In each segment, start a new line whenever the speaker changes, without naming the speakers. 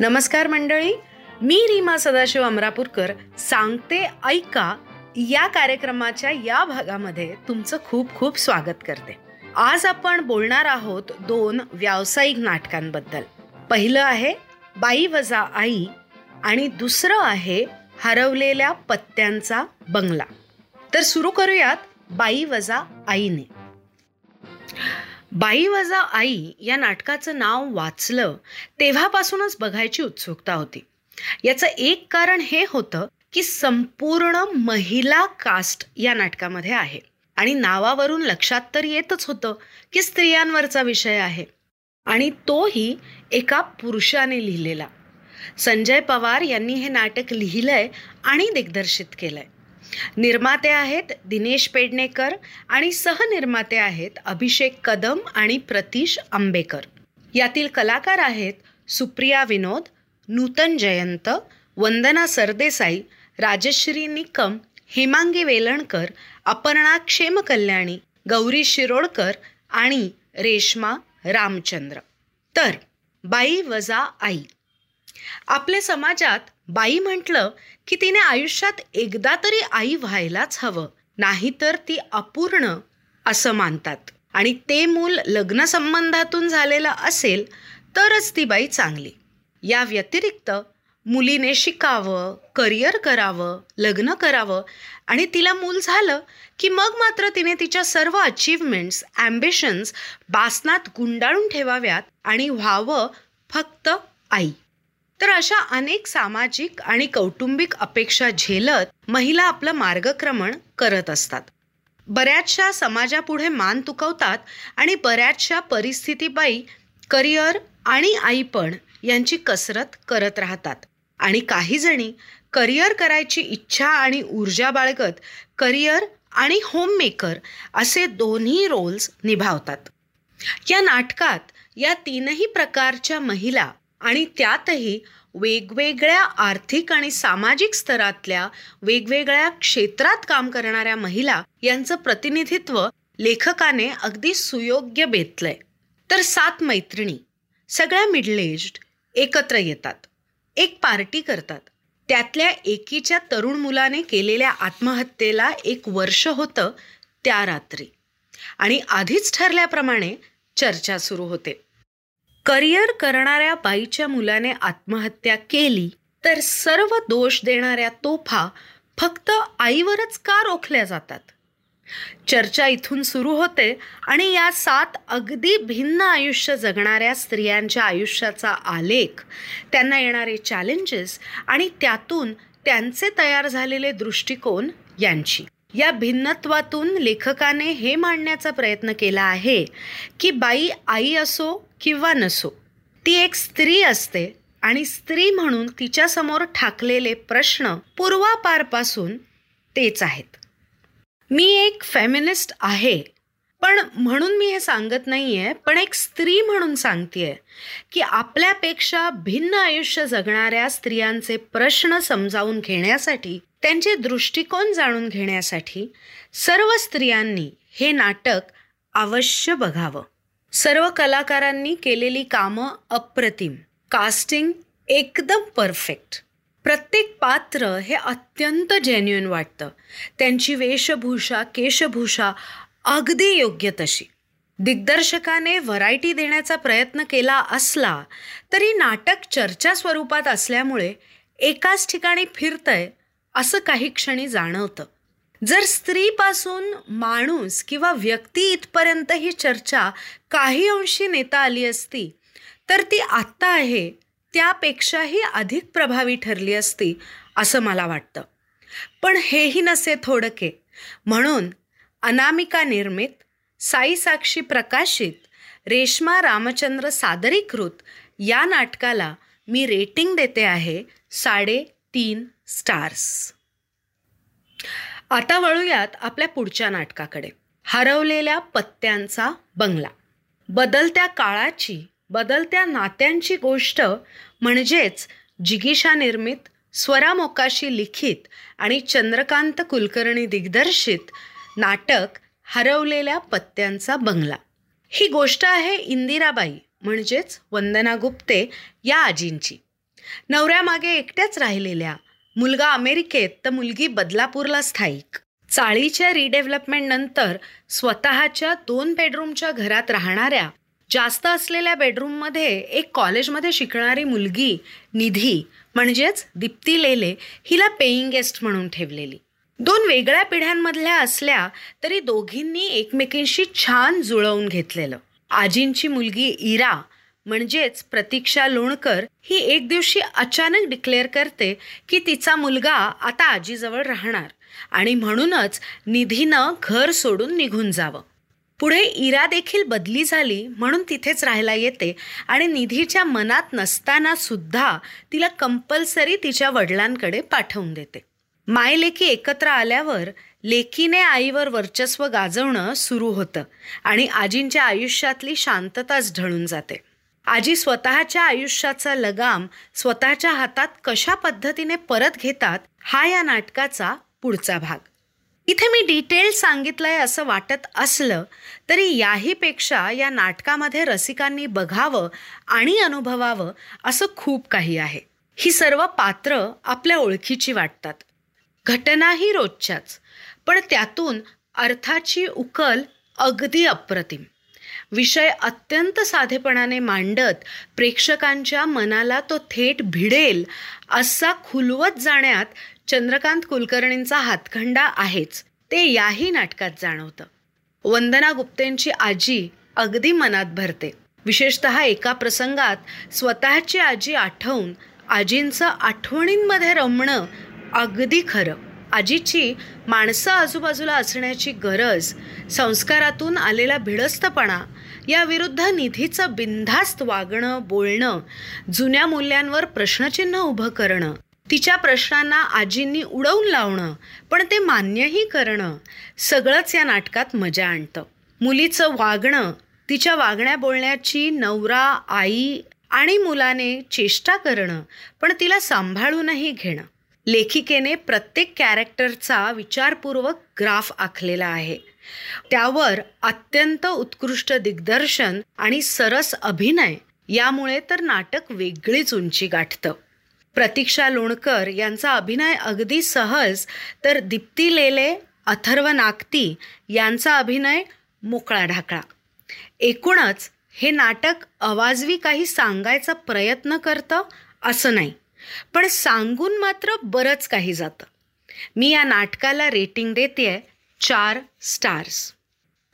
नमस्कार मंडळी मी रीमा सदाशिव अमरापूरकर सांगते ऐका या कार्यक्रमाच्या या भागामध्ये तुमचं खूप खूप स्वागत करते. आज आपण बोलणार आहोत दोन व्यावसायिक नाटकांबद्दल. पहिलं आहे बाई वजा आई आणि दुसरं आहे हरवलेल्या पत्त्यांचा बंगला. तर सुरू करूयात बाई वजा आईने. बाई वजा आई या नाटकाचं नाव वाचलं तेव्हापासूनच बघायची उत्सुकता होती. याचं एक कारण हे होतं की संपूर्ण महिला कास्ट या नाटकामध्ये आहे. आणि नावावरून लक्षात तर येतच होतं की स्त्रियांवरचा विषय आहे. आणि तोही एका पुरुषाने लिहिलेला. संजय पवार यांनी हे नाटक लिहिलंय आणि दिग्दर्शित केलंय. निर्माते आहेत दिनेश पेडणेकर आणि सहनिर्माते आहेत अभिषेक कदम आणि प्रतीश आंबेकर. यातील कलाकार आहेत सुप्रिया विनोद नूतन जयंत वंदना सरदेसाई राजश्री निकम हेमांगी वेलणकर अपर्णा क्षेमकल्याणी गौरी शिरोडकर आणि रेश्मा रामचंद्र. तर बाई वजा आई. आपल्या समाजात बाई म्हटलं की तिने आयुष्यात एकदा तरी आई व्हायलाच हवं नाहीतर ती अपूर्ण असं मानतात. आणि ते मूल लग्नसंबंधातून झालेलं असेल तरच ती बाई चांगली. या व्यतिरिक्त मुलीने शिकावं करिअर करावं लग्न करावं आणि तिला मूल झालं की मग मात्र तिने तिच्या सर्व अचीवमेंट्स ॲम्बिशन्स बासनात गुंडाळून ठेवाव्यात आणि व्हावं फक्त आई. तर अशा अनेक सामाजिक आणि कौटुंबिक अपेक्षा झेलत महिला आपलं मार्गक्रमण करत असतात. बऱ्याचशा समाजापुढे मान तुकवतात आणि बऱ्याचशा परिस्थितीबाई करिअर आणि आईपण यांची कसरत करत राहतात. आणि काही जणी करिअर करायची इच्छा आणि ऊर्जा बाळगत करिअर आणि होममेकर असे दोन्ही रोल्स निभावतात. या नाटकात या तीनही प्रकारच्या महिला आणि त्यातही वेगवेगळ्या आर्थिक आणि सामाजिक स्तरातल्या वेगवेगळ्या क्षेत्रात काम करणाऱ्या महिला यांचं प्रतिनिधित्व लेखकाने अगदी सुयोग्य बेतलंय. तर सात मैत्रिणी सगळ्या मिडल एज्ड एकत्र येतात. एक पार्टी करतात. त्यातल्या एकीच्या तरुण मुलाने केलेल्या आत्महत्येला एक वर्ष होतं त्या रात्री. आणि आधीच ठरल्याप्रमाणे चर्चा सुरू होते. करिअर करणाऱ्या बाईच्या मुलाने आत्महत्या केली तर सर्व दोष देणाऱ्या तोफा फक्त आईवरच का रोखल्या जातात? चर्चा इथून सुरू होते आणि या सात अगदी भिन्न आयुष्य जगणाऱ्या स्त्रियांच्या आयुष्याचा आलेख त्यांना येणारे चॅलेंजेस आणि त्यातून त्यांचे तयार झालेले दृष्टिकोन यांची. या भिन्नत्वातून लेखकाने हे मांडण्याचा प्रयत्न केला आहे की बाई आई असो किंवा नसो. ती एक स्त्री असते आणि स्त्री म्हणून तिच्यासमोर ठाकलेले प्रश्न पूर्वापारपासून तेच आहेत. मी एक फेमिनिस्ट आहे पण म्हणून मी हे सांगत नाही आहे पण एक स्त्री म्हणून सांगते की आपल्यापेक्षा भिन्न आयुष्य जगणाऱ्या स्त्रियांचे प्रश्न समजावून घेण्यासाठी त्यांचे दृष्टिकोन जाणून घेण्यासाठी सर्व स्त्रियांनी हे नाटक अवश्य बघावं. सर्व कलाकारांनी केलेली कामं अप्रतिम. कास्टिंग एकदम परफेक्ट. प्रत्येक पात्र हे अत्यंत जेन्युन वाटतं. त्यांची वेशभूषा केशभूषा अगदी योग्य तशी. दिग्दर्शकाने व्हरायटी देण्याचा प्रयत्न केला असला तरी नाटक चर्चा स्वरूपात असल्यामुळे एकाच ठिकाणी फिरतंय असं काही क्षणी जाणवतं. जर स्त्रीपासून माणूस किंवा व्यक्ती इथपर्यंत ही चर्चा काही अंशी नेता आली असती तर ती आत्ता आहे त्यापेक्षाही अधिक प्रभावी ठरली असती असं मला वाटतं. पण हेही नसे थोडके. म्हणून अनामिका निर्मित साई साक्षी प्रकाशित रेश्मा रामचंद्र सादरीकृत या नाटकाला मी रेटिंग देते आहे साडेतीन स्टार्स. आता वळूयात आपल्या पुढच्या नाटकाकडे. हरवलेल्या पत्त्यांचा बंगला. बदलत्या काळाची बदलत्या नात्यांची गोष्ट म्हणजेच जिगीषा निर्मित स्वरा मोकाशी लिखित आणि चंद्रकांत कुलकर्णी दिग्दर्शित नाटक हरवलेल्या पत्त्यांचा बंगला. ही गोष्ट आहे इंदिराबाई म्हणजेच वंदना गुप्ते या आजींची. नवऱ्यामागे एकट्याच राहिलेल्या मुलगा अमेरिकेत तर मुलगी बदलापूरला स्थायिक. चाळीच्या रिडेव्हलपमेंट नंतर स्वतःच्या दोन बेडरूमच्या घरात राहणाऱ्या जास्त असलेल्या बेडरूममध्ये एक कॉलेजमध्ये शिकणारी मुलगी निधी म्हणजेच दीप्ती लेले हिला पेईंग गेस्ट म्हणून ठेवलेली. दोन वेगळ्या पिढ्यांमधल्या असल्या तरी दोघींनी एकमेकींशी छान जुळवून घेतलेलं. आजींची मुलगी इरा म्हणजेच प्रतीक्षा लोणकर ही एक दिवशी अचानक डिक्लेअर करते की तिचा मुलगा आता आजीजवळ राहणार आणि म्हणूनच निधीनं घर सोडून निघून जावं. पुढे इरा देखील बदली झाली म्हणून तिथेच राहायला येते आणि निधीच्या मनात नसताना सुद्धा तिला कंपल्सरी तिच्या वडिलांकडे पाठवून देते. माय लेकी एकत्र आल्यावर लेकीने आईवर वर्चस्व गाजवणं सुरू होतं आणि आजींच्या आयुष्यातली शांतताच ढळून जाते. आजी स्वतःच्या आयुष्याचा लगाम स्वतःच्या हातात कशा पद्धतीने परत घेतात हा या नाटकाचा पुढचा भाग. इथे मी डिटेल सांगितलंय असं वाटत असलं तरी याहीपेक्षा या नाटकामध्ये रसिकांनी बघावं आणि अनुभवावं असं खूप काही आहे. ही सर्व पात्र आपल्या ओळखीची वाटतात. घटनाही रोजच्याच पण त्यातून अर्थाची उकल अगदी अप्रतिम. विषय अत्यंत साधेपणाने मांडत प्रेक्षकांच्या मनाला तो थेट भिडेल असा खुलवत जाण्यात चंद्रकांत कुलकर्णींचा हातखंडा आहेच. ते याही नाटकात जाणवतं. वंदना गुप्तेंची आजी अगदी मनात भरते. विशेषत एका प्रसंगात स्वतःची आजी आठवून आजींचं आठवणींमध्ये रमणं अगदी खरं. आजीची माणसं आजूबाजूला असण्याची गरज संस्कारातून आलेला भिडस्तपणा या विरुद्ध निधीचं बिनधास्त वागणं बोलणं जुन्या मूल्यांवर प्रश्नचिन्ह उभं करणं तिच्या प्रश्नांना आजींनी उडवून लावणं पण ते मान्यही करणं सगळंच या नाटकात मजा आणतं. मुलीचं वागणं तिच्या वागण्या बोलण्याची नवरा आई आणि मुलाने चेष्टा करणं पण तिला सांभाळूनही घेणं. लेखिकेने प्रत्येक कॅरेक्टरचा विचारपूर्वक ग्राफ आखलेला आहे. त्यावर अत्यंत उत्कृष्ट दिग्दर्शन आणि सरस अभिनय यामुळे तर नाटक वेगळीच उंची गाठतं. प्रतीक्षा लोणकर यांचा अभिनय अगदी सहज तर दीप्ती लेले अथर्व नागती यांचा अभिनय मोकळा ढाकळा. एकूणच हे नाटक अवाजवी काही सांगायचा प्रयत्न करतं असं नाही. पण सांगून मात्र बरंच काही जातं. मी या नाटकाला रेटिंग देते चार स्टार्स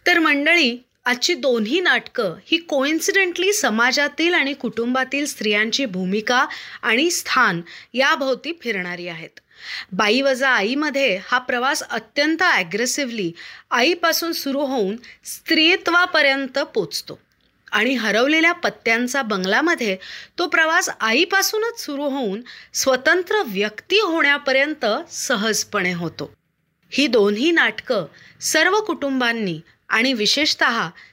तर मंडळी आजची दोन्ही नाटकं ही कोइन्सिडेंटली समाजातील आणि कुटुंबातील स्त्रियांची भूमिका आणि स्थान याभोवती फिरणारी आहेत. बाई वजा आईमध्ये हा प्रवास अत्यंत ॲग्रेसिव्हली आईपासून सुरू होऊन स्त्रीत्वापर्यंत पोचतो. आणि हरवलेल्या पत्त्यांचा बंगलामध्ये तो प्रवास आईपासूनच सुरू होऊन स्वतंत्र व्यक्ती होण्यापर्यंत सहजपणे होतो. ही दोन्ही नाटकं सर्व कुटुंबांनी आणि विशेषत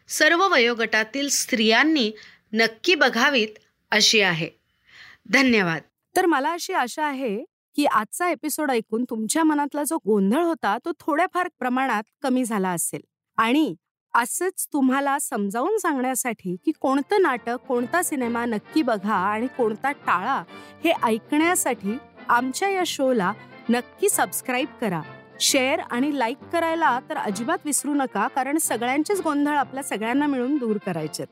सर्व वयोगटातील स्त्रियांनी नक्की बघावीत अशी आहे. धन्यवाद.
तर मला अशी आशा आहे की आजचा एपिसोड ऐकून तुमच्या मनातला जो गोंधळ होता तो थोड्याफार प्रमाणात कमी झाला असेल. आणि असंच तुम्हाला समजावून सांगण्यासाठी की कोणतं नाटक कोणता सिनेमा नक्की बघा आणि कोणता टाळा हे ऐकण्यासाठी आमच्या या शोला नक्की सबस्क्राईब करा. शेअर आणि लाईक करायला तर अजिबात विसरू नका कारण सगळ्यांचेच गोंधळ आपल्या सगळ्यांना मिळून दूर करायचे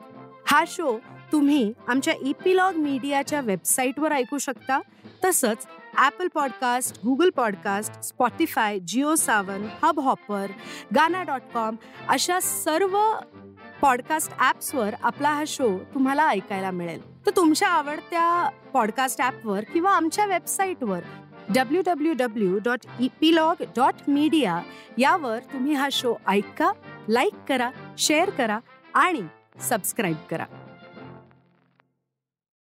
हा शो तुम्ही आमच्या ईपीलॉग मीडियाच्या वेबसाईटवर ऐकू शकता. तसंच Apple podcast Google podcast Spotify Jio Saavn Hubhopper Gaana dot com अशा सर्व पॉडकास्ट ॲप्सवर आपला हा शो तुम्हाला ऐकायला मिळेल. तर तुमच्या आवडत्या पॉडकास्ट ॲपवर किंवा आमच्या वेबसाईटवर W W W dot epilogue dot media यावर तुम्ही हा शो ऐका लाईक करा शेअर करा आणि सबस्क्राईब करा.